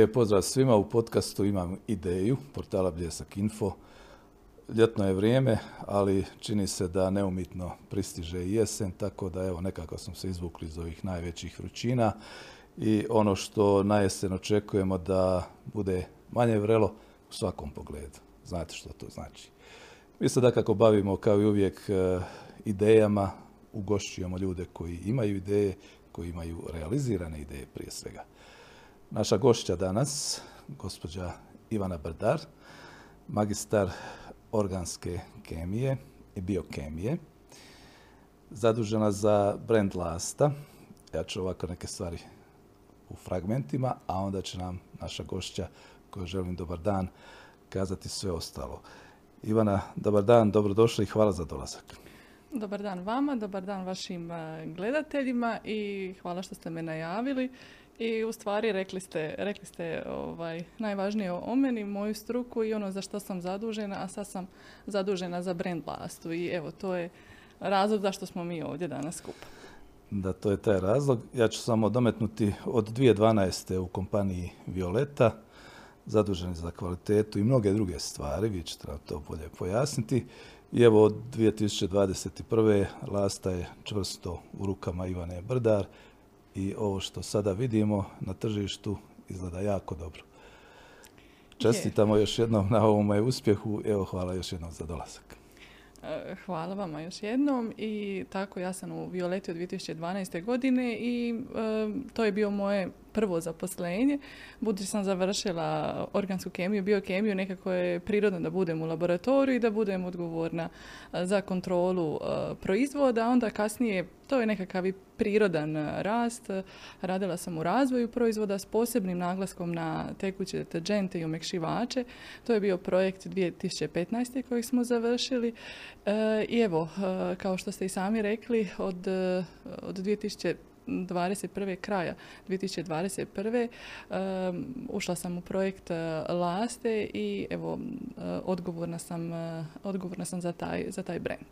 Lijep pozdrav svima. U podcastu imam ideju portala Bljesak Info. Ljetno je vrijeme, ali čini se da neumitno pristiže i jesen, tako da evo nekako smo se izvukli iz ovih najvećih vrućina i ono što na jesen očekujemo da bude manje vrelo u svakom pogledu. Znate što to znači. Mi se da kako bavimo kao i uvijek e, idejama, ugošćujemo ljude koji imaju ideje, koji imaju realizirane ideje prije svega. Naša gošća danas, gospođa Ivana Brdar, magistar organske kemije i biokemije, zadužena za brand Lasta. Ja ću ovako neke stvari u fragmentima, a onda će nam naša gošća, koju želim dobar dan, kazati sve ostalo. Ivana, dobar dan, dobrodošli i hvala za dolazak. Dobar dan vama, dobar dan vašim eh, gledateljima i hvala što ste me najavili. I u stvari rekli ste, rekli ste ovaj, najvažnije o meni, moju struku i ono za što sam zadužena, a sad sam zadužena za brand lastu i evo to je razlog zašto smo mi ovdje danas skupa. Da, to je taj razlog. Ja ću samo dometnuti od 2012. u kompaniji Violeta, zaduženi za kvalitetu i mnoge druge stvari, vi ćete nam to bolje pojasniti. I evo od 2021. Lasta je čvrsto u rukama Ivane Brdar i ovo što sada vidimo na tržištu izgleda jako dobro. Čestitamo još jednom na ovome uspjehu. Evo, hvala još jednom za dolazak. E, hvala vama još jednom i tako ja sam u Violeti od 2012. godine i e, to je bio moje prvo zaposlenje. Budući sam završila organsku kemiju, biokemiju, nekako je prirodno da budem u laboratoriju i da budem odgovorna e, za kontrolu e, proizvoda. Onda kasnije, to je nekakav i prirodan e, rast. Radila sam u razvoju proizvoda s posebnim naglaskom na tekuće deterđente i omekšivače. To je bio projekt 2015. kojeg smo završili. I evo, kao što ste i sami rekli, od, od 2000 2021. kraja 2021. Um, ušla sam u projekt uh, Laste i evo uh, odgovorna sam, uh, odgovorna sam za taj, za taj brand.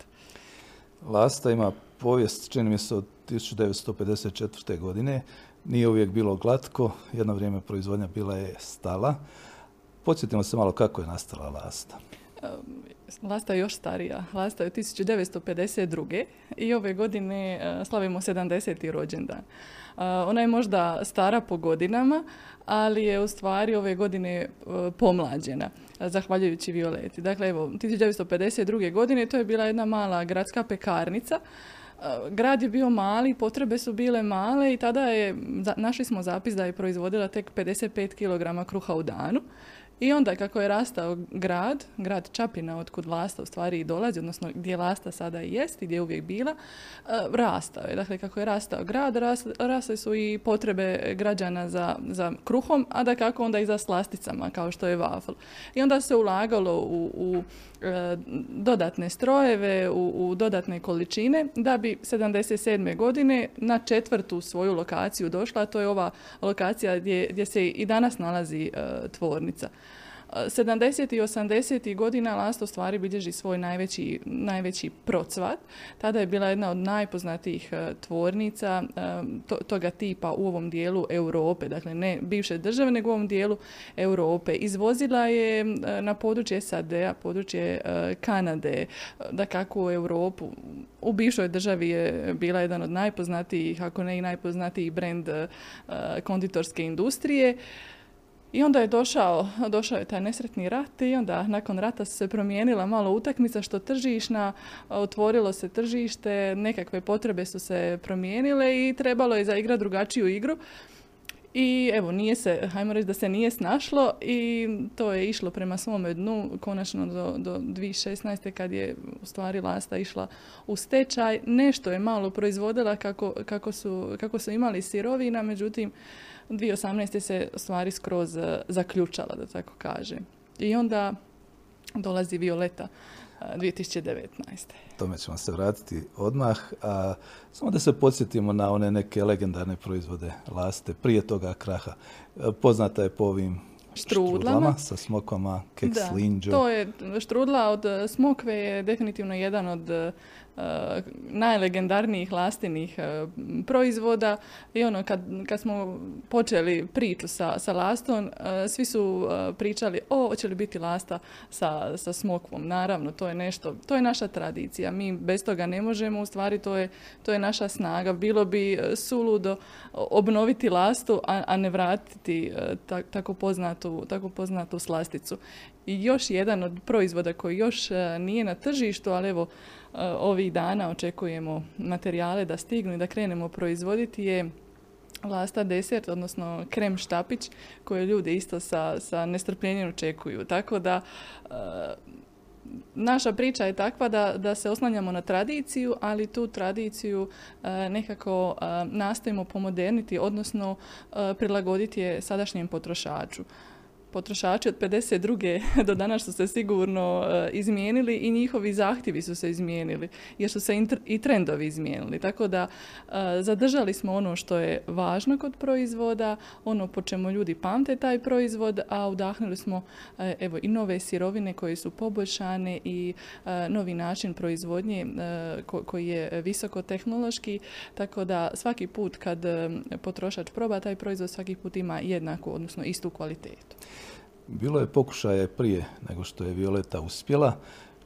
Lasta ima povijest, čini mi se, od 1954. godine. Nije uvijek bilo glatko, jedno vrijeme proizvodnja bila je stala. Podsjetimo se malo kako je nastala Lasta. Lasta je još starija. Lasta je od 1952. i ove godine e, slavimo 70. rođendan. E, ona je možda stara po godinama, ali je u stvari ove godine e, pomlađena, zahvaljujući Violeti. Dakle, evo, 1952. godine to je bila jedna mala gradska pekarnica, grad je bio mali, potrebe su bile male i tada je, našli smo zapis da je proizvodila tek 55 kg kruha u danu. I onda kako je rastao grad, grad Čapina, otkud Lasta u stvari i dolazi, odnosno gdje Lasta sada i jest i gdje je uvijek bila, e, rastao je. Dakle, kako je rastao grad, rasle su i potrebe građana za, za kruhom, a da kako onda i za slasticama, kao što je wafel. I onda se ulagalo u, u e, dodatne strojeve, u, u dodatne količine, da bi 77. godine na četvrtu svoju lokaciju došla, a to je ova lokacija gdje, gdje se i danas nalazi e, tvornica. 70. i 80. godina Lasto stvari bilježi svoj najveći, najveći procvat. Tada je bila jedna od najpoznatijih e, tvornica e, toga tipa u ovom dijelu Europe, dakle ne bivše države, nego u ovom dijelu Europe. Izvozila je e, na područje SAD-a, područje Kanade, da kako u Europu. U bivšoj državi je bila jedan od najpoznatijih, ako ne i najpoznatiji brend konditorske industrije. I onda je došao, došao je taj nesretni rat i onda nakon rata se promijenila malo utakmica što tržišna, otvorilo se tržište, nekakve potrebe su se promijenile i trebalo je zaigrati drugačiju igru. I evo, nije se, hajmo reći da se nije snašlo i to je išlo prema svome dnu, konačno do, do 2016. kad je u stvari Lasta išla u stečaj. Nešto je malo proizvodila kako, kako, su, kako su imali sirovina, međutim 2018. se stvari skroz e, zaključala, da tako kaže. I onda dolazi Violeta 2019. E, Tome ćemo se vratiti odmah. A, samo da se podsjetimo na one neke legendarne proizvode laste prije toga kraha. E, poznata je po ovim štrudlama, sa smokvama, keks da, To je štrudla od smokve je definitivno jedan od najlegendarnijih lastinih proizvoda i ono kad, kad smo počeli priču sa, sa lastom, svi su pričali o, hoće li biti lasta sa, sa smokvom. Naravno, to je nešto, to je naša tradicija. Mi bez toga ne možemo, u stvari to je, to je naša snaga. Bilo bi suludo obnoviti lastu, a, a ne vratiti tako, poznatu, tako poznatu slasticu. I još jedan od proizvoda koji još nije na tržištu, ali evo ovih dana očekujemo materijale da stignu i da krenemo proizvoditi je lasta desert, odnosno krem štapić, koje ljudi isto sa, sa nestrpljenjem očekuju. Tako da e, naša priča je takva da, da se oslanjamo na tradiciju, ali tu tradiciju nekako nastojimo pomoderniti, odnosno prilagoditi je sadašnjem potrošaču potrošači od 52. do danas su se sigurno e, izmijenili i njihovi zahtjevi su se izmijenili jer su se i trendovi izmijenili. Tako da e, zadržali smo ono što je važno kod proizvoda, ono po čemu ljudi pamte taj proizvod, a udahnuli smo e, evo i nove sirovine koje su poboljšane i novi način proizvodnje koji je visoko tehnološki, tako da svaki put kad potrošač proba taj proizvod svaki put ima jednaku, odnosno istu kvalitetu. Bilo je pokušaje prije nego što je Violeta uspjela.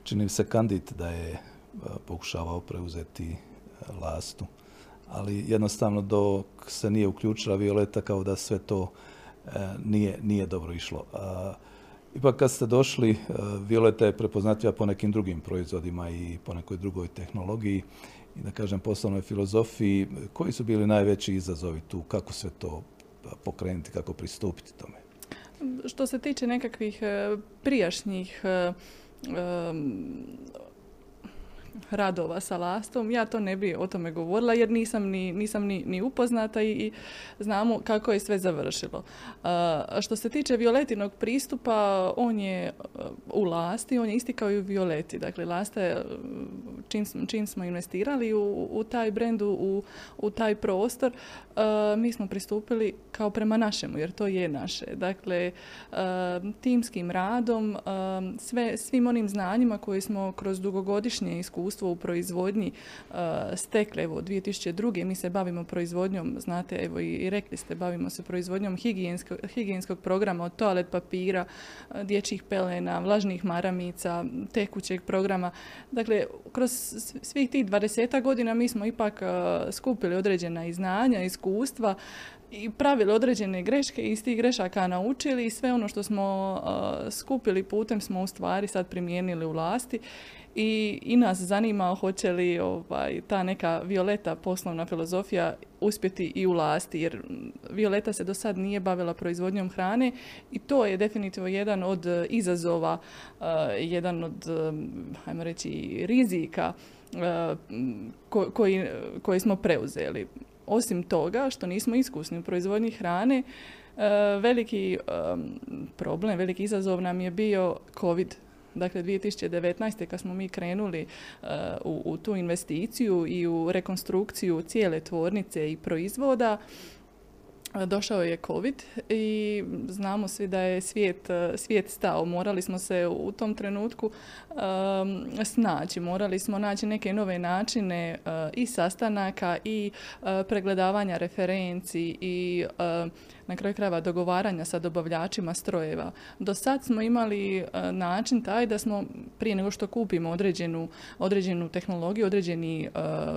Čini se kandid da je e, pokušavao preuzeti e, lastu. Ali jednostavno dok se nije uključila Violeta kao da sve to e, nije, nije dobro išlo. Ipak kad ste došli, Violeta je prepoznatljiva po nekim drugim proizvodima i po nekoj drugoj tehnologiji i da kažem poslovnoj filozofiji. Koji su bili najveći izazovi tu? Kako sve to pokrenuti, kako pristupiti tome? Što se tiče nekakvih e, prijašnjih e, radova sa lastom. Ja to ne bi o tome govorila jer nisam ni, nisam ni, ni upoznata i, i, znamo kako je sve završilo. što se tiče Violetinog pristupa, on je u lasti, on je isti kao i u Violeti. Dakle, lasta je, čim, čim smo investirali u, u taj brendu, u, u taj prostor, mi smo pristupili kao prema našemu, jer to je naše. Dakle, timskim radom, sve, svim onim znanjima koje smo kroz dugogodišnje iskustvo iskustvo u proizvodnji uh, stekle. Evo, 2002. mi se bavimo proizvodnjom, znate, evo i, rekli ste, bavimo se proizvodnjom higijenskog, higijenskog programa od toalet papira, uh, dječjih pelena, vlažnih maramica, tekućeg programa. Dakle, kroz svih tih 20 godina mi smo ipak uh, skupili određena i znanja, iskustva i pravili određene greške i iz tih grešaka naučili i sve ono što smo skupili putem smo u stvari sad primijenili u vlasti i, i nas zanima hoće li ovaj, ta neka Violeta poslovna filozofija uspjeti i u lasti, jer Violeta se do sad nije bavila proizvodnjom hrane i to je definitivno jedan od izazova, uh, jedan od, um, ajmo reći, rizika uh, koji, koji smo preuzeli. Osim toga, što nismo iskusni u proizvodnji hrane, uh, veliki um, problem, veliki izazov nam je bio COVID Dakle, 2019. kad smo mi krenuli uh, u, u tu investiciju i u rekonstrukciju cijele tvornice i proizvoda, došao je COVID i znamo svi da je svijet, svijet stao. Morali smo se u tom trenutku snaći, morali smo naći neke nove načine uh, i sastanaka i uh, pregledavanja referenci i uh, na kraju krajeva dogovaranja sa dobavljačima strojeva. Do sad smo imali način taj da smo prije nego što kupimo određenu, određenu tehnologiju, određeni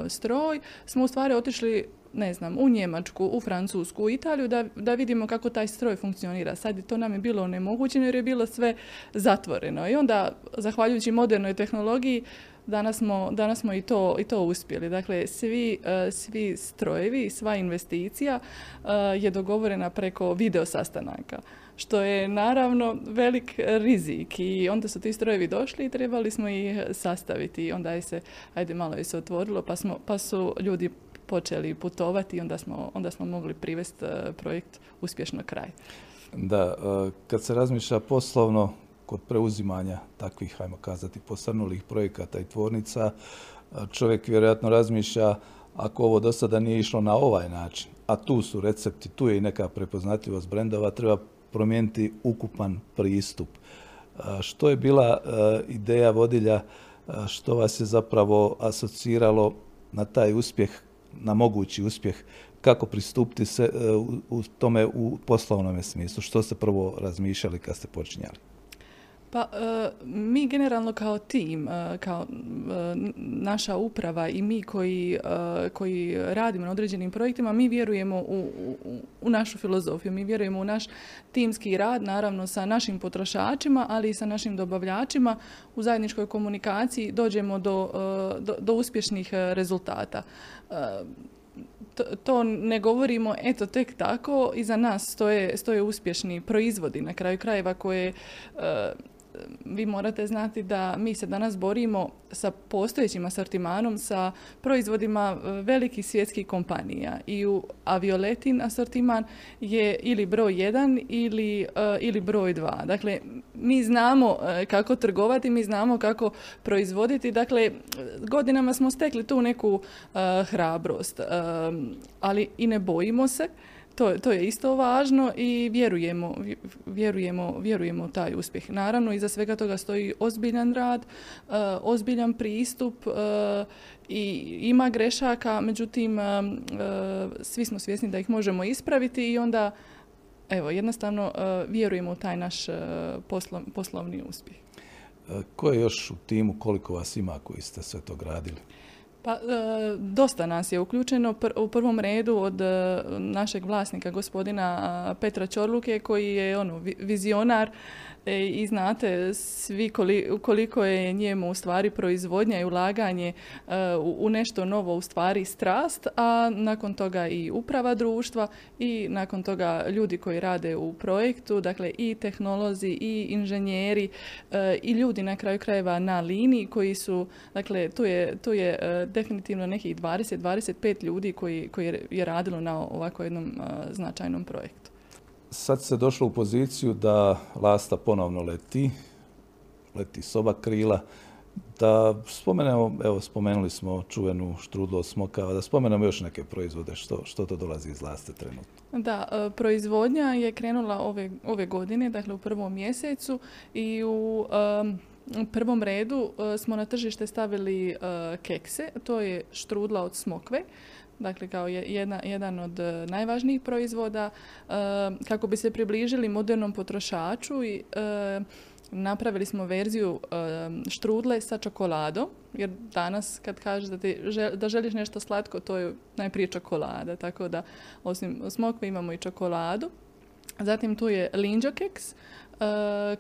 stroj, smo u stvari otišli ne znam, u Njemačku, u Francusku, u Italiju da, da vidimo kako taj stroj funkcionira. Sad to nam je bilo onemogućeno jer je bilo sve zatvoreno. I onda, zahvaljujući modernoj tehnologiji, danas smo, danas smo i, to, i to uspjeli. Dakle, svi, uh, svi strojevi, sva investicija uh, je dogovorena preko video sastanaka što je naravno velik rizik i onda su ti strojevi došli i trebali smo ih sastaviti i onda je se, ajde malo je se otvorilo pa, smo, pa su ljudi počeli putovati i onda smo, onda smo mogli privesti e, projekt uspješno kraj. Da, e, kad se razmišlja poslovno kod preuzimanja takvih, hajmo kazati, posrnulih projekata i tvornica, e, čovjek vjerojatno razmišlja ako ovo do sada nije išlo na ovaj način, a tu su recepti, tu je i neka prepoznatljivost brendova, treba promijeniti ukupan pristup. Što je bila ideja vodilja što vas je zapravo asociralo na taj uspjeh, na mogući uspjeh, kako pristupiti se u tome u poslovnom smislu? Što ste prvo razmišljali kad ste počinjali? Pa e, mi generalno kao tim, e, kao e, naša uprava i mi koji, koji radimo na određenim projektima, mi vjerujemo u, u, našu filozofiju, mi vjerujemo u naš timski rad, naravno sa našim potrošačima, ali i sa našim dobavljačima. U zajedničkoj komunikaciji dođemo do, do, do uspješnih rezultata to, ne govorimo eto tek tako, iza nas stoje, stoje uspješni proizvodi na kraju krajeva koje vi morate znati da mi se danas borimo sa postojećim asortimanom, sa proizvodima e, velikih svjetskih kompanija. I u avioletin asortiman je ili broj jedan ili, e, ili broj dva. Dakle, mi znamo e, kako trgovati, mi znamo kako proizvoditi, dakle, godinama smo stekli tu neku hrabrost, ali i ne bojimo se to, to je isto važno i vjerujemo, vjerujemo, vjerujemo taj uspjeh. Naravno, iza svega toga stoji ozbiljan rad, uh, ozbiljan pristup uh, i ima grešaka, međutim, uh, svi smo svjesni da ih možemo ispraviti i onda, evo, jednostavno vjerujemo u taj naš poslovni uspjeh. Ko je još u timu, koliko vas ima koji ste sve to gradili? Pa, e, dosta nas je uključeno. U prvom redu od e, našeg vlasnika gospodina Petra Čorluke koji je ono vizionar i znate svi koliko je njemu u stvari proizvodnja i ulaganje e, u nešto novo u stvari strast, a nakon toga i uprava društva i nakon toga ljudi koji rade u projektu, dakle i tehnolozi i inženjeri e, i ljudi na kraju krajeva na liniji koji su, dakle tu je, tu je definitivno nekih 20-25 ljudi koji, koji je radilo na ovako jednom značajnom projektu sad se došlo u poziciju da lasta ponovno leti, leti soba krila, da spomenemo, evo spomenuli smo čuvenu štrudlo smokava, da spomenemo još neke proizvode, što, što to dolazi iz laste trenutno. Da, e, proizvodnja je krenula ove, ove godine, dakle u prvom mjesecu i u prvom redu e, smo na tržište stavili e, kekse, to je štrudla od smokve dakle kao jedna, jedan od e, najvažnijih proizvoda e, kako bi se približili modernom potrošaču i e, napravili smo verziju štrudle sa čokoladom jer danas kad kažeš da, ti da želiš nešto slatko to je najprije čokolada tako da osim smokve imamo i čokoladu. Zatim tu je linđo keks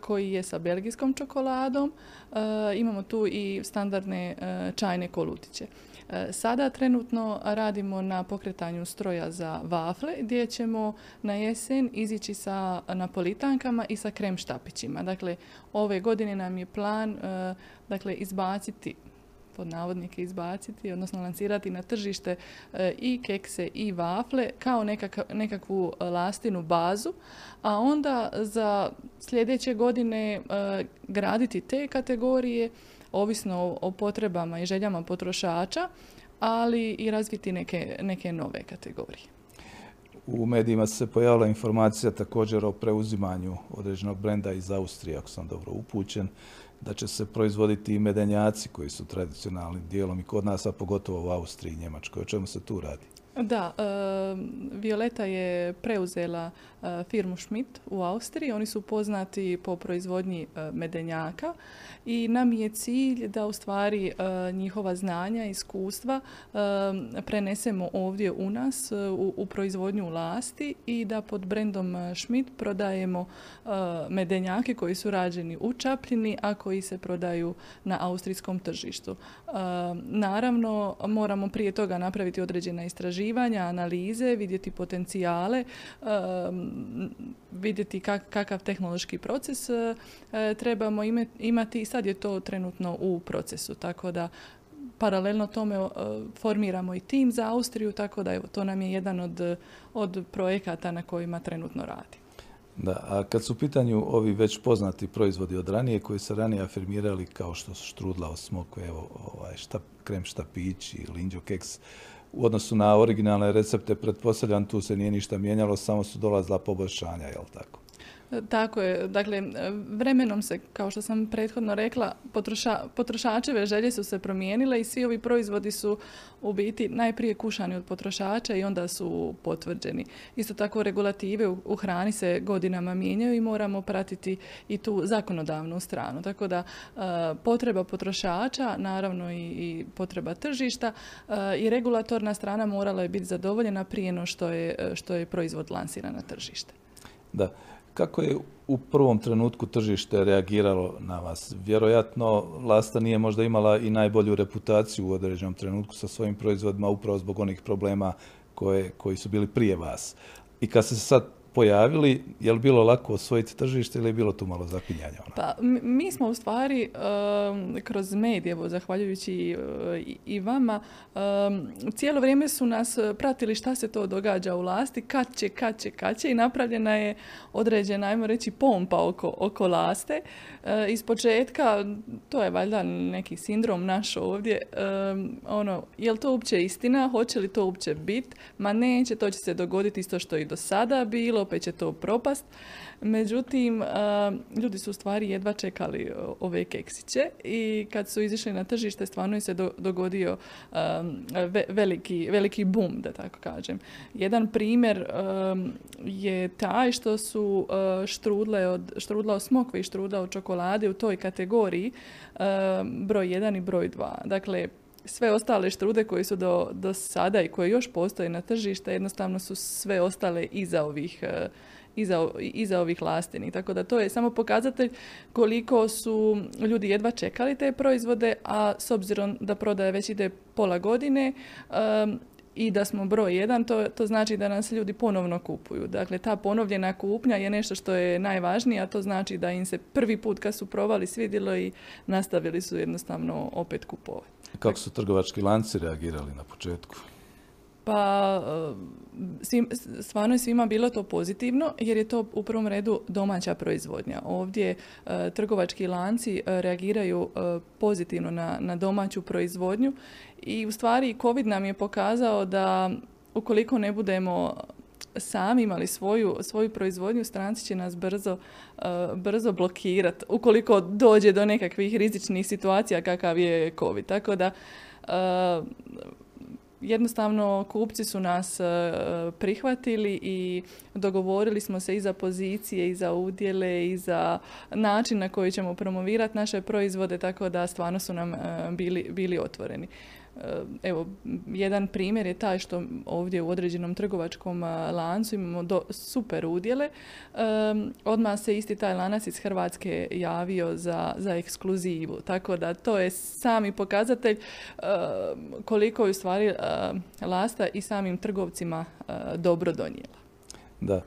koji je sa belgijskom čokoladom. imamo tu i standardne čajne kolutiće. Sada trenutno radimo na pokretanju stroja za vafle gdje ćemo na jesen izići sa napolitankama i sa krem štapićima. Dakle, ove godine nam je plan dakle, izbaciti pod navodnike izbaciti, odnosno lancirati na tržište e, i kekse i vafle kao nekakvu lastinu bazu, a onda za sljedeće godine graditi te kategorije ovisno o, potrebama i željama potrošača, ali i razviti neke, neke nove kategorije. U medijima se pojavila informacija također o preuzimanju određenog brenda iz Austrije, ako sam dobro upućen, da će se proizvoditi i medenjaci koji su tradicionalnim dijelom i kod nas, a pogotovo u Austriji i Njemačkoj. O čemu se tu radi? Da, e, Violeta je preuzela firmu Schmidt u Austriji. Oni su poznati po proizvodnji e, medenjaka i nam je cilj da u stvari njihova znanja iskustva prenesemo ovdje u nas u, u proizvodnju lasti i da pod brendom Schmidt prodajemo medenjake koji su rađeni u Čapljini, a koji se prodaju na austrijskom tržištu. Naravno, moramo prije toga napraviti određena istraživanja, analize, vidjeti potencijale, vidjeti kakav tehnološki proces e, trebamo imati i sad je to trenutno u procesu. Tako da paralelno tome e, formiramo i tim za Austriju, tako da evo, to nam je jedan od, od projekata na kojima trenutno radi. Da, a kad su u pitanju ovi već poznati proizvodi od ranije koji se ranije afirmirali kao što su štrudla, osmokve, evo, ovaj, šta, krem štapić i linđo keks, u odnosu na originalne recepte, pretpostavljam tu se nije ništa mijenjalo, samo su dolazila poboljšanja, jel tako? Tako je, dakle vremenom se, kao što sam prethodno rekla, potroša, potrošačeve želje su se promijenile i svi ovi proizvodi su u biti najprije kušani od potrošača i onda su potvrđeni. Isto tako regulative u, hrani se godinama mijenjaju i moramo pratiti i tu zakonodavnu stranu. Tako da e, potreba potrošača, naravno i, i potreba tržišta e, i regulatorna strana morala je biti zadovoljena prije no što je, što je proizvod lansiran na tržište. Da. Kako je u prvom trenutku tržište reagiralo na vas? Vjerojatno Lasta nije možda imala i najbolju reputaciju u određenom trenutku sa svojim proizvodima upravo zbog onih problema koje, koji su bili prije vas. I kad se sad pojavili, je li bilo lako osvojiti tržište ili je bilo tu malo zapinjanja? Ono? Pa mi smo u stvari kroz medije, zahvaljujući i vama, cijelo vrijeme su nas pratili šta se to događa u lasti, kad će, kad će, kad će i napravljena je određena, ajmo reći, pompa oko, oko laste. E, iz početka, to je valjda neki sindrom naš ovdje, ono, je li to uopće istina, hoće li to uopće biti, ma neće, to će se dogoditi isto što i do sada bilo, opet će to propast. Međutim, ljudi su u stvari jedva čekali ove keksiće i kad su izišli na tržište stvarno je se dogodio veliki, veliki boom, da tako kažem. Jedan primjer je taj što su štrudle od, štrudla od smokve i štrudla od čokolade u toj kategoriji broj 1 i broj 2. Dakle, sve ostale štrude koje su do, do sada i koje još postoje na tržište, jednostavno su sve ostale iza ovih iza, iza ovih lastini. Tako da to je samo pokazatelj koliko su ljudi jedva čekali te proizvode, a s obzirom da prodaje već ide pola godine, i da smo broj jedan, to, to znači da nas ljudi ponovno kupuju. Dakle, ta ponovljena kupnja je nešto što je najvažnije, a to znači da im se prvi put kad su provali svidjelo i nastavili su jednostavno opet kupovati. Kako su trgovački lanci reagirali na početku? Pa svim, stvarno je svima bilo to pozitivno jer je to u prvom redu domaća proizvodnja. Ovdje e, trgovački lanci e, reagiraju pozitivno na, na domaću proizvodnju i u stvari COVID nam je pokazao da ukoliko ne budemo sami imali svoju, svoju proizvodnju, stranci će nas brzo, brzo blokirati ukoliko dođe do nekakvih rizičnih situacija kakav je COVID. Tako da jednostavno kupci su nas e, prihvatili i dogovorili smo se i za pozicije i za udjele i za način na koji ćemo promovirati naše proizvode tako da stvarno su nam bili, bili otvoreni. Evo, jedan primjer je taj što ovdje u određenom trgovačkom lancu imamo do, super udjele. odmah se isti taj lanac iz Hrvatske javio za, za ekskluzivu. Tako da to je sami pokazatelj koliko je u stvari lasta i samim trgovcima dobro donijela. Da.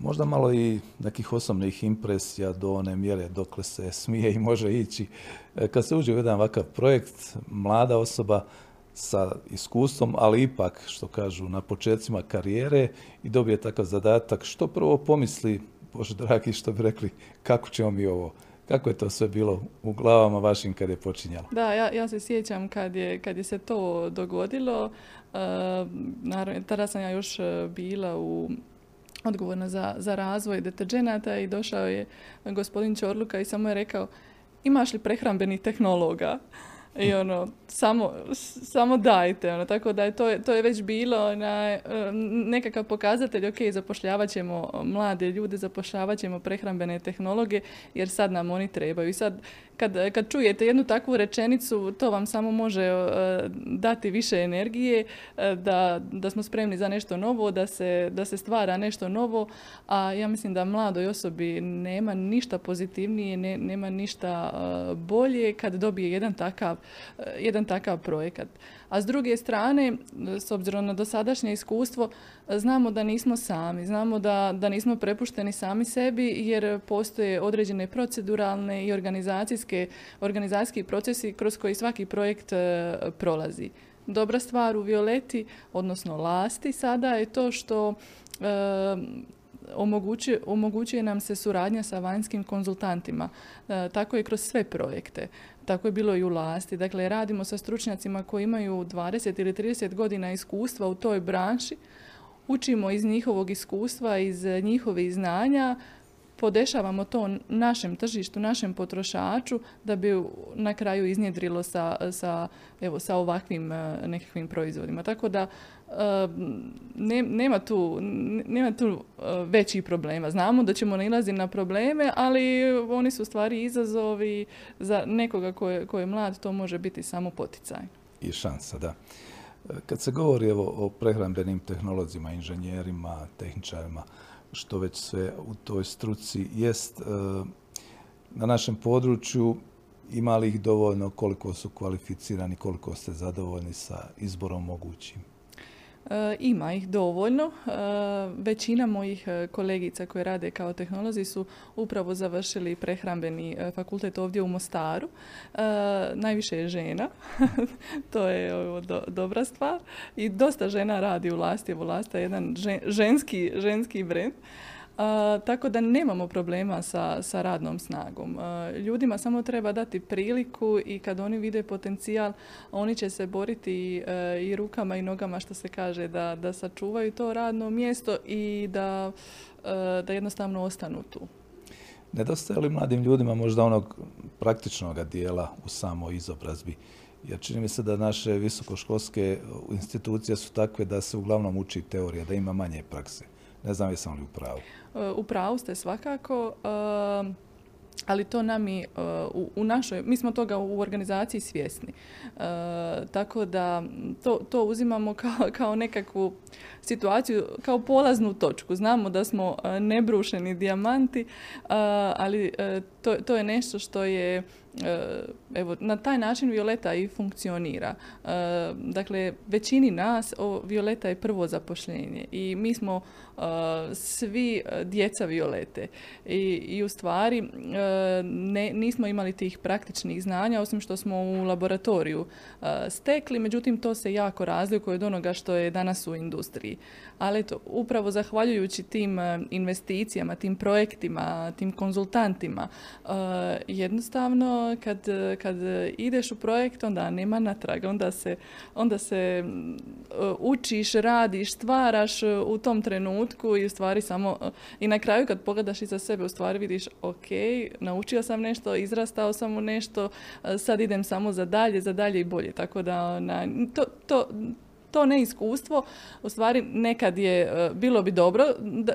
Možda malo i nekih osobnih impresija do one mjere dokle se smije i može ići. E, kad se uđe u jedan ovakav projekt, mlada osoba sa iskustvom, ali ipak, što kažu, na početcima karijere i dobije takav zadatak, što prvo pomisli, Bože dragi, što bi rekli, kako ćemo mi ovo kako je to sve bilo u glavama vašim kad je počinjalo? Da, ja, ja se sjećam kad je, kad je se to dogodilo. Uh, naravno, tada sam ja još e, bila u odgovorna za, za razvoj deterđenata i došao je gospodin Čorluka i samo je rekao imaš li prehrambenih tehnologa? I ono, samo, samo dajte. Ono, tako da je to, to je već bilo na, nekakav pokazatelj, ok, zapošljavat ćemo mlade ljude, zapošljavat ćemo prehrambene tehnologe, jer sad nam oni trebaju. I sad kad, kad čujete jednu takvu rečenicu, to vam samo može e, dati više energije, e, da, da smo spremni za nešto novo, da se, da se stvara nešto novo, a ja mislim da mladoj osobi nema ništa pozitivnije, ne, nema ništa e, bolje kad dobije jedan takav, jedan takav projekat. A s druge strane, s obzirom na dosadašnje iskustvo, znamo da nismo sami, znamo da, da nismo prepušteni sami sebi jer postoje određene proceduralne i organizacijske, organizacijski procesi kroz koji svaki projekt prolazi. Dobra stvar u Violeti, odnosno Lasti sada je to što e, omogućuje, omogućuje nam se suradnja sa vanjskim konzultantima. E, tako je kroz sve projekte. Tako je bilo i u lasti. Dakle, radimo sa stručnjacima koji imaju 20 ili 30 godina iskustva u toj branši. učimo iz njihovog iskustva, iz njihovih znanja, podešavamo to našem tržištu, našem potrošaču da bi na kraju iznjedrilo sa, sa, evo, sa ovakvim nekakvim proizvodima. Tako da nema tu, nema tu većih problema. Znamo da ćemo nailaziti na probleme, ali oni su stvari izazovi za nekoga ko je, je mlad, to može biti samo poticaj. I šansa, da. Kad se govori evo, o prehrambenim tehnolozima, inženjerima, tehničarima, što već sve u toj struci jest, na našem području ima li ih dovoljno, koliko su kvalificirani, koliko ste zadovoljni sa izborom mogućim? E, ima ih dovoljno. E, većina mojih e, kolegica koje rade kao tehnolozi su upravo završili prehrambeni fakultet ovdje u Mostaru. Najviše je žena. to je dobra stvar. I dosta žena radi u Lasti. Evo Lasta je jedan ženski, ženski brend tako da nemamo problema sa, sa radnom snagom. ljudima samo treba dati priliku i kad oni vide potencijal, oni će se boriti e, i rukama i nogama što se kaže da, da sačuvaju to radno mjesto i da, e, da jednostavno ostanu tu. Nedostaje li mladim ljudima možda onog praktičnog dijela u samoj izobrazbi? Jer čini mi se da naše visokoškolske institucije su takve da se uglavnom uči teorija, da ima manje prakse. Ne znam jesam li u pravu. E, u pravu ste svakako, e, ali to nam i e, u, našoj, mi smo toga u organizaciji svjesni. tako da to, to uzimamo kao, kao nekakvu situaciju, kao polaznu točku. Znamo da smo nebrušeni dijamanti, ali to, to je nešto što je evo, na taj način Violeta i funkcionira. Dakle, većini nas o, Violeta je prvo zapošljenje i mi smo svi e, djeca Violete. I, i u stvari ne, nismo imali tih praktičnih znanja, osim što smo u laboratoriju stekli, međutim to se jako razlikuje od onoga što je danas u industriji. Ali to upravo zahvaljujući tim investicijama, tim projektima, tim konzultantima, jednostavno kad, kad ideš u projekt onda nema natraga, onda se, onda se učiš, radiš, stvaraš u tom trenutku i u stvari samo i na kraju kad pogledaš iza sebe u stvari vidiš ok, naučio sam nešto, izrastao sam u nešto, sad idem samo za dalje, za dalje i bolje. Tako da na, to, to, to neiskustvo u stvari nekad je e, bilo bi dobro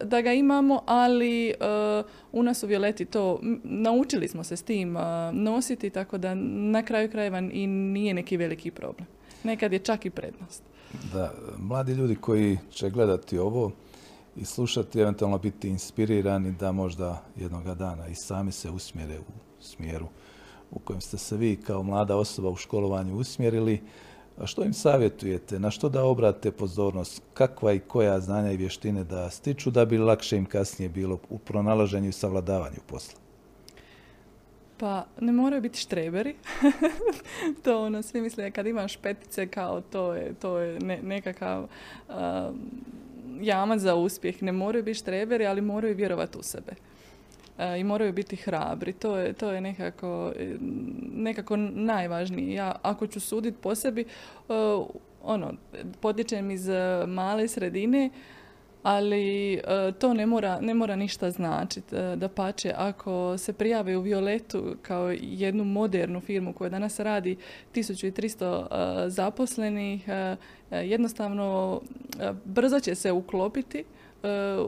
da, ga imamo, ali e, u nas u Violeti to naučili smo se s tim e, nositi tako da na kraju krajeva i nije neki veliki problem. Nekad je čak i prednost. Da, mladi ljudi koji će gledati ovo i slušati, eventualno biti inspirirani da možda jednoga dana i sami se usmjere u smjeru u kojem ste se vi kao mlada osoba u školovanju usmjerili. Što im savjetujete? Na što da obrate pozornost? Kakva i koja znanja i vještine da stiču da bi lakše im kasnije bilo u pronalaženju i savladavanju posla? Pa ne moraju biti štreberi. to ono, svi misle kad imaš petice kao to je, to je nekakav jamac za uspjeh. Ne moraju biti štreberi, ali moraju vjerovati u sebe. E, I moraju biti hrabri. To je, to je nekako, nekako najvažnije. Ja ako ću suditi po sebi, e, ono, potječem iz male sredine, ali e, to ne mora, ne mora ništa značiti. E, da pače, ako se prijave u Violetu kao jednu modernu firmu koja danas radi 1300 e, zaposlenih, jednostavno brzo će se uklopiti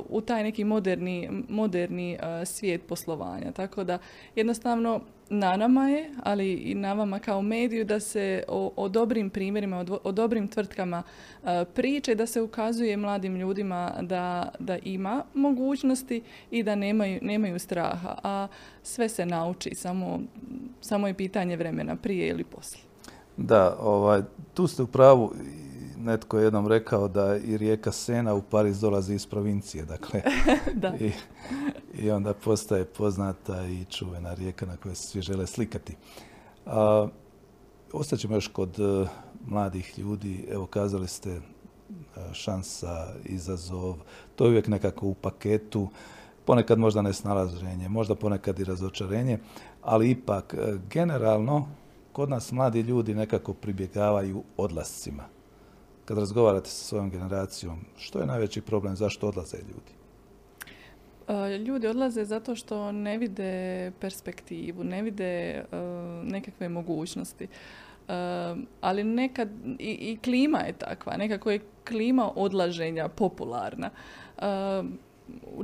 u taj neki moderni, moderni svijet poslovanja. Tako da jednostavno na nama je, ali i na vama kao mediju da se o, o dobrim primjerima, o, dobrim tvrtkama priče, da se ukazuje mladim ljudima da, da ima mogućnosti i da nemaju, nemaju straha. A sve se nauči, samo, samo je pitanje vremena prije ili poslije. Da, ovaj, tu ste u pravu netko je jednom rekao da i rijeka Sena u Pariz dolazi iz provincije, dakle. da. I, I, onda postaje poznata i čuvena rijeka na kojoj se svi žele slikati. A, ostaćemo još kod uh, mladih ljudi. Evo, kazali ste uh, šansa, izazov, to je uvijek nekako u paketu. Ponekad možda nesnalaženje, možda ponekad i razočarenje, ali ipak, uh, generalno, kod nas mladi ljudi nekako pribjegavaju odlascima kad razgovarate sa svojom generacijom, što je najveći problem, zašto odlaze ljudi? E, ljudi odlaze zato što ne vide perspektivu, ne vide e, nekakve mogućnosti. E, ali nekad i, i klima je takva, nekako je klima odlaženja popularna.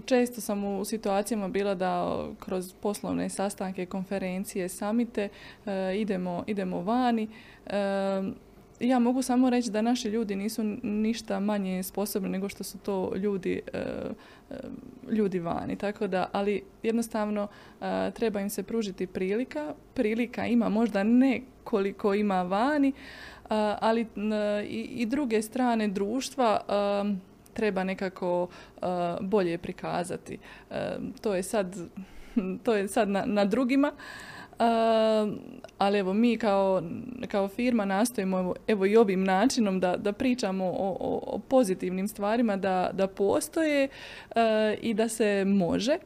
Često sam u situacijama bila da kroz poslovne sastanke, konferencije, samite idemo, idemo vani ja mogu samo reći da naši ljudi nisu ništa manje sposobni nego što su to ljudi, e, e, ljudi vani. Tako da, ali jednostavno e, treba im se pružiti prilika. Prilika ima možda ne koliko ima vani, ali i druge strane društva treba nekako bolje prikazati. To je sad, to je sad na, na drugima ali evo mi kao, kao firma nastojimo evo, evo i ovim načinom da, da pričamo o, o, pozitivnim stvarima da, da postoje eh, i da se može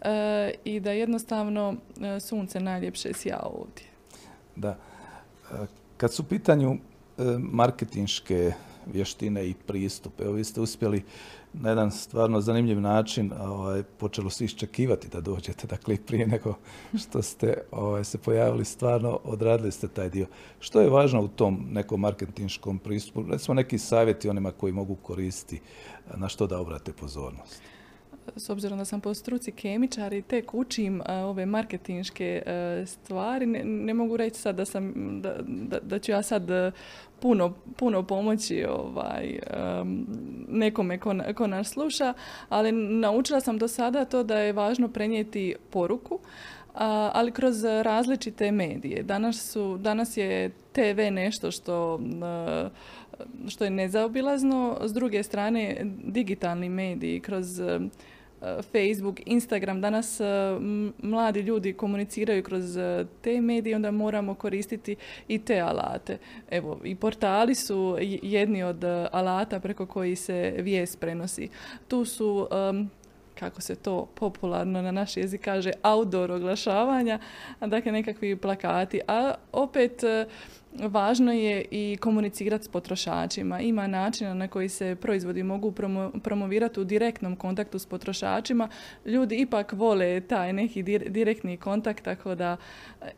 eh, i da jednostavno eh, sunce najljepše sja ovdje. Da. Kad su u pitanju marketinške vještine i pristup, evo vi ste uspjeli na jedan stvarno zanimljiv način ovaj, počelo se iščekivati da dođete, dakle prije nego što ste ovaj, se pojavili stvarno odradili ste taj dio. Što je važno u tom nekom marketinškom pristupu? Recimo neki savjeti onima koji mogu koristiti na što da obrate pozornost s obzirom da sam po struci kemičar i tek učim ove marketinške e, stvari, ne, mogu reći sad da, sam, da, da, da ću ja sad e, puno, puno pomoći ovaj, nekome ko, ko nas sluša, ali naučila sam do sada to da je važno prenijeti poruku, ali kroz različite medije. Danas, su, danas je TV nešto što e, što je nezaobilazno. S druge strane, digitalni mediji kroz E, Facebook, Instagram, danas e, mladi ljudi komuniciraju kroz e, te medije, onda moramo koristiti i te alate. Evo, i portali su jedni od alata preko koji se vijest prenosi. Tu su kako se to popularno na naš jezik kaže, outdoor oglašavanja, dakle nekakvi plakati, a opet Važno je i komunicirati s potrošačima. Ima načina na koji se proizvodi mogu promovirati u direktnom kontaktu s potrošačima. Ljudi ipak vole taj neki direktni kontakt, tako da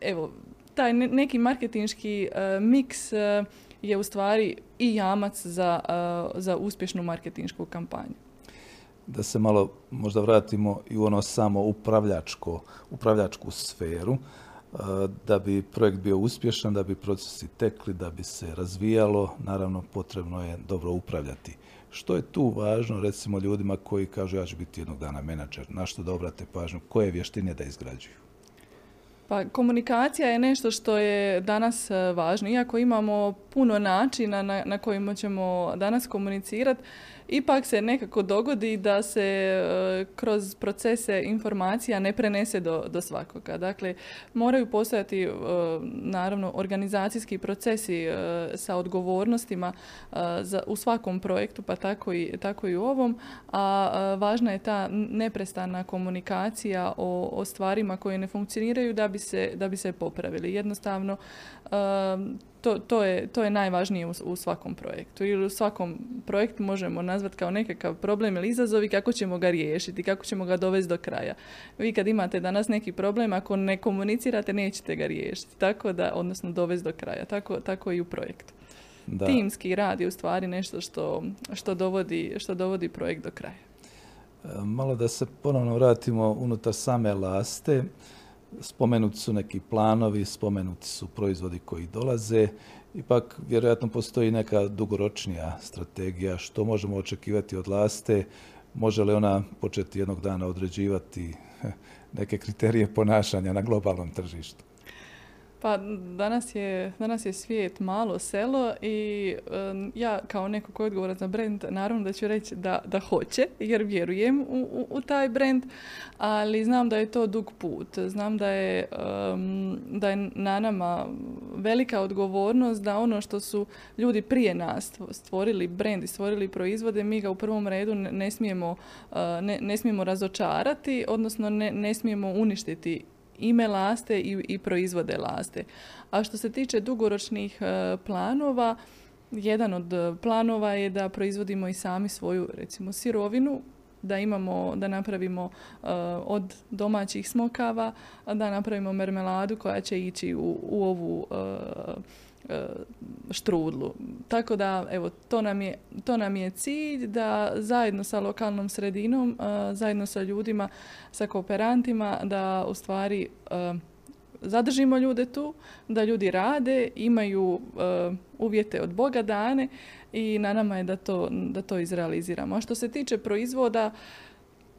evo, taj neki marketinški uh, miks e, je u stvari i jamac za, e, za uspješnu marketinšku kampanju. Da se malo možda vratimo i u ono samo upravljačko, upravljačku sferu da bi projekt bio uspješan, da bi procesi tekli, da bi se razvijalo, naravno potrebno je dobro upravljati. Što je tu važno, recimo, ljudima koji kažu ja ću biti jednog dana menadžer, na što da obrate pažnju, koje vještine da izgrađuju? Pa komunikacija je nešto što je danas e, važno. Iako imamo puno načina na, na kojima ćemo danas komunicirati, ipak se nekako dogodi da se e, kroz procese informacija ne prenese do, do svakoga. Dakle, moraju postojati e, naravno organizacijski procesi e, sa odgovornostima u svakom projektu, pa tako i, tako i u ovom, a važna je ta neprestana komunikacija o, o stvarima koje ne funkcioniraju da bi se, da bi se popravili. Jednostavno, to, to, je, to je najvažnije u, svakom projektu. Ili u svakom projektu možemo nazvati kao nekakav problem ili izazov i kako ćemo ga riješiti, kako ćemo ga dovesti do kraja. Vi kad imate danas neki problem, ako ne komunicirate, nećete ga riješiti. Tako da, odnosno dovesti do kraja. Tako, tako i u projektu. Da. Timski rad je u stvari nešto što, što, dovodi, što dovodi projekt do kraja. E, malo da se ponovno vratimo unutar same laste. Spomenuti su neki planovi, spomenuti su proizvodi koji dolaze. Ipak, vjerojatno postoji neka dugoročnija strategija što možemo očekivati od laste. Može li ona početi jednog dana određivati neke kriterije ponašanja na globalnom tržištu? Pa danas je, danas je svijet malo selo i ja kao neko koji je odgovoran za brand naravno da ću reći da, da hoće jer vjerujem u, u, taj brand, ali znam da je to dug put. Znam da je, da je na nama velika odgovornost da ono što su ljudi prije nas stvorili brand i stvorili proizvode, mi ga u prvom redu ne smijemo, ne, ne smijemo razočarati, odnosno ne, ne smijemo uništiti ime laste i, i proizvode laste. A što se tiče dugoročnih e, planova, jedan od planova je da proizvodimo i sami svoju recimo sirovinu da imamo, da napravimo od domaćih smokava, da napravimo mermeladu koja će ići u, u ovu E, štrudlu. Tako da, evo, to nam, je, to nam je cilj da zajedno sa lokalnom sredinom, e, zajedno sa ljudima, sa kooperantima, da u stvari e, zadržimo ljude tu, da ljudi rade, imaju uvjete od Boga dane i na nama je da to, da to izrealiziramo. A što se tiče proizvoda,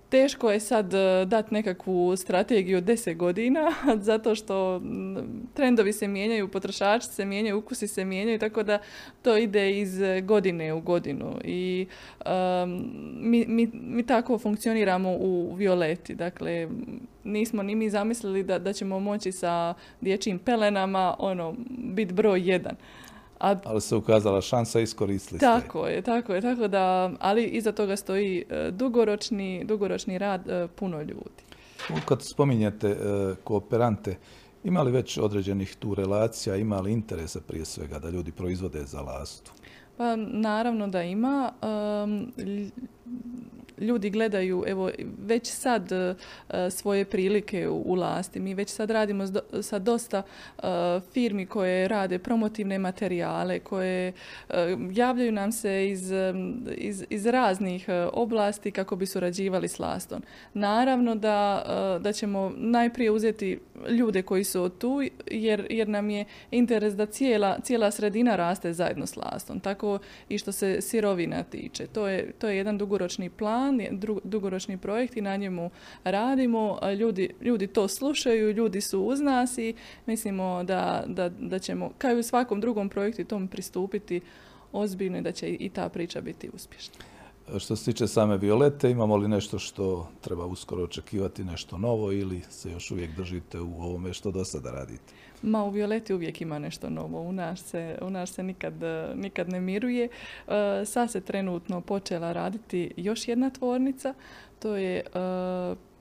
Teško je sad e, dati nekakvu strategiju od deset godina, zato što trendovi se mijenjaju, potrošači se mijenjaju, ukusi se mijenjaju, tako da to ide iz godine u godinu. I mi, mi, mi, tako funkcioniramo u Violeti. Dakle, nismo ni mi zamislili da, da ćemo moći sa dječjim pelenama ono, biti broj jedan. A, ali se ukazala šansa iskoristili Tako je, tako je, tako da, ali iza toga stoji e, dugoročni, dugoročni rad e, puno ljudi. Kad spominjete e, kooperante, ima li već određenih tu relacija, ima li interesa prije svega da ljudi proizvode za lastu? Pa naravno da ima ljudi gledaju evo već sad e, svoje prilike u, lasti. Mi već sad radimo sa dosta e, firmi koje rade promotivne materijale, koje e, javljaju nam se iz, iz, iz raznih oblasti kako bi surađivali s lastom. Naravno da, da ćemo najprije uzeti ljude koji su tu jer, jer nam je interes da cijela, cijela sredina raste zajedno s lastom. Tako i što se sirovina tiče. To je, to je jedan dugoročni plan plan, dugoročni projekt i na njemu radimo. Ljudi, ljudi to slušaju, ljudi su uz nas i mislimo da, da, da ćemo, kao i u svakom drugom projektu, tom pristupiti ozbiljno i da će i ta priča biti uspješna. Što se tiče same Violete, imamo li nešto što treba uskoro očekivati, nešto novo ili se još uvijek držite u ovome što do sada radite? Ma u Violeti uvijek ima nešto novo. U nas se, u nas se nikad, nikad ne miruje. E, sad se trenutno počela raditi još jedna tvornica. To je e,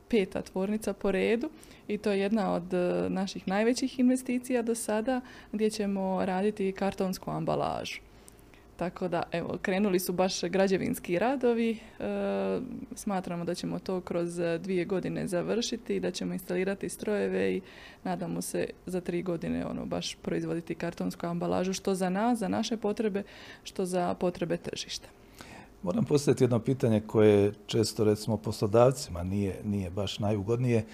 peta tvornica po redu i to je jedna od e, naših najvećih investicija do sada gdje ćemo raditi kartonsku ambalažu. Tako da, evo, krenuli su baš građevinski radovi. E, smatramo da ćemo to kroz dvije godine završiti i da ćemo instalirati strojeve i nadamo se za tri godine ono baš proizvoditi kartonsku ambalažu što za nas, za naše potrebe, što za potrebe tržišta. Moram postaviti jedno pitanje koje često recimo poslodavcima nije, nije baš najugodnije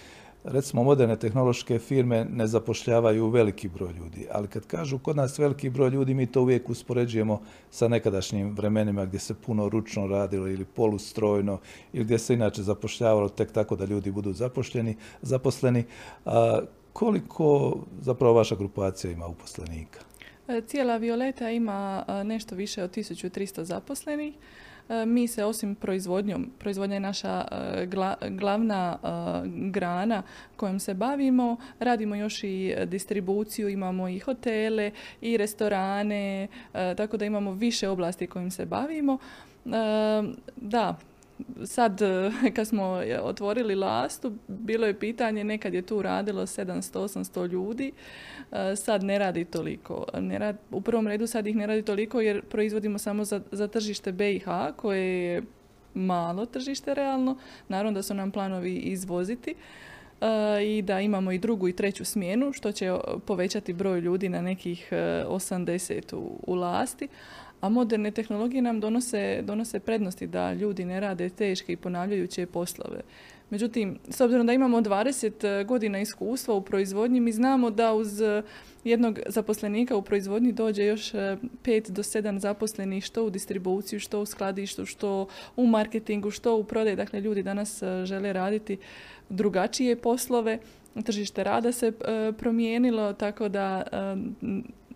recimo moderne tehnološke firme ne zapošljavaju veliki broj ljudi, ali kad kažu kod nas veliki broj ljudi, mi to uvijek uspoređujemo sa nekadašnjim vremenima gdje se puno ručno radilo ili polustrojno ili gdje se inače zapošljavalo tek tako da ljudi budu zaposleni. zaposleni. A koliko zapravo vaša grupacija ima uposlenika? E, cijela Violeta ima nešto više od 1300 zaposlenih. E, mi se osim proizvodnjom, proizvodnja je naša e, glavna e, grana kojom se bavimo, radimo još i distribuciju, imamo i hotele i restorane, tako da imamo više oblasti kojim se bavimo. Da, sad kad smo otvorili lastu, bilo je pitanje, nekad je tu radilo 700-800 ljudi, e, sad ne radi toliko. Ne u prvom redu sad ih ne radi toliko jer proizvodimo samo za, za tržište BiH koje je malo tržište realno. Naravno da su nam planovi izvoziti e, i da imamo i drugu i treću smjenu što će povećati broj ljudi na nekih 80 e, u, u lasti a moderne tehnologije nam donose, donose prednosti da ljudi ne rade teške i ponavljajuće poslove. Međutim, s obzirom da imamo 20 godina iskustva u proizvodnji, mi znamo da uz jednog zaposlenika u proizvodnji dođe još 5 do 7 zaposlenih što u distribuciju, što u skladištu, što u marketingu, što u prodaju. Dakle, ljudi danas e, žele raditi drugačije poslove. Tržište rada se e, promijenilo, tako da e,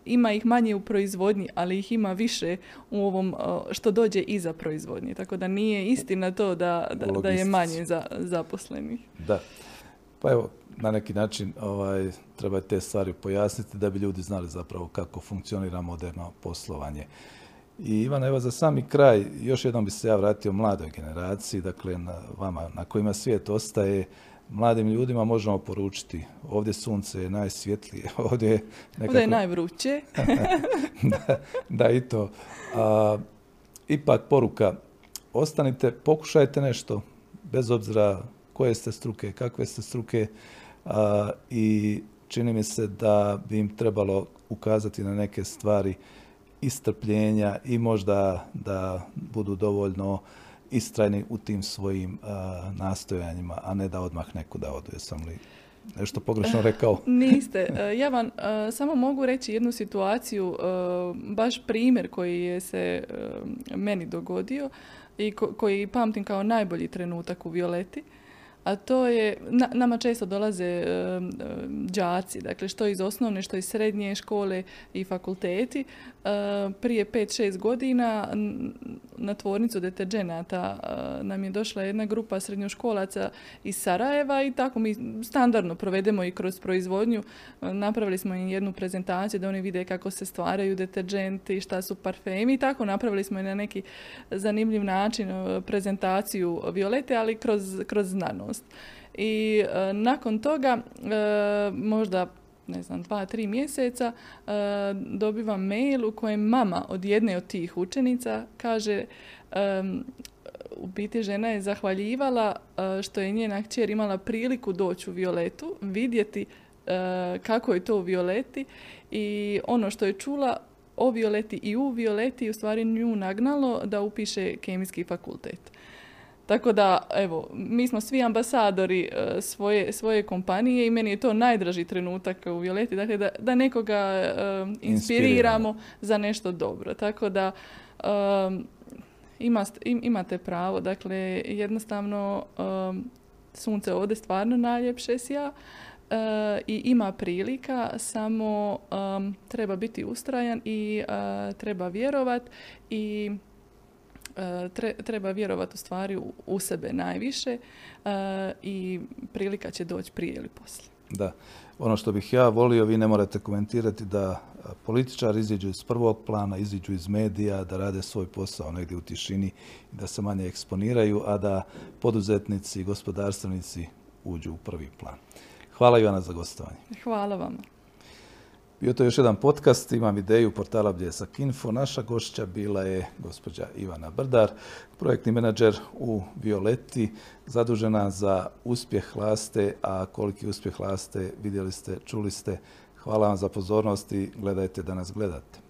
ima ih manje u proizvodnji, ali ih ima više u ovom što dođe iza proizvodnje. Tako da nije istina to da, da, da je manje za, zaposlenih. Da. Pa evo, na neki način ovaj, treba te stvari pojasniti da bi ljudi znali zapravo kako funkcionira moderno poslovanje. I Ivana, evo za sami kraj, još jednom bi se ja vratio mladoj generaciji, dakle na vama na kojima svijet ostaje, mladim ljudima možemo poručiti ovdje sunce je najsvjetlije, ovdje je nekako... Ovdje je najvruće. da, da, i to. A, ipak poruka, ostanite, pokušajte nešto, bez obzira koje ste struke, kakve ste struke a, i čini mi se da bi im trebalo ukazati na neke stvari istrpljenja i možda da budu dovoljno istrajni u tim svojim nastojanjima, a ne da odmah neku da odu. Jesam li nešto pogrešno rekao? Niste. E, ja vam e, samo mogu reći jednu situaciju, e, baš primjer koji je se meni dogodio i koji pamtim kao najbolji trenutak u Violeti a to je, nama često dolaze e, đaci, dakle što iz osnovne, što iz srednje škole i fakulteti. E, prije 5-6 godina na tvornicu deterđenata e, nam je došla jedna grupa srednjoškolaca iz Sarajeva i tako mi standardno provedemo i kroz proizvodnju. Napravili smo im jednu prezentaciju da oni vide kako se stvaraju deterđenti, šta su parfemi i tako napravili smo i na neki zanimljiv način prezentaciju Violete, ali kroz, kroz znanost. I e, nakon toga, e, možda ne znam, dva, tri mjeseca, e, dobivam mail u kojem mama od jedne od tih učenica kaže u biti žena je zahvaljivala što je njena kćer imala priliku doći u Violetu, vidjeti kako je to u Violeti i ono što je čula o Violeti i u Violeti u stvari nju nagnalo da upiše kemijski fakultet. Tako da, evo, mi smo svi ambasadori e, svoje, svoje kompanije i meni je to najdraži trenutak u Violeti, dakle da, da nekoga uh, inspiriramo za nešto dobro. Tako da ima, imate pravo, dakle jednostavno sunce ovdje stvarno najljepše sja i ima prilika, samo treba biti ustrajan i treba vjerovat i treba vjerovati u stvari u, sebe najviše e, i prilika će doći prije ili poslije. Da. Ono što bih ja volio, vi ne morate komentirati da političari iziđu iz prvog plana, iziđu iz medija, da rade svoj posao negdje u tišini, da se manje eksponiraju, a da poduzetnici i gospodarstvenici uđu u prvi plan. Hvala Ivana za gostovanje. Hvala vam. Bio to još jedan podcast, imam ideju portala Bljesak Info. Naša gošća bila je gospođa Ivana Brdar, projektni menadžer u Violeti, zadužena za uspjeh Laste, a koliki uspjeh Laste vidjeli ste, čuli ste. Hvala vam za pozornost i gledajte da nas gledate.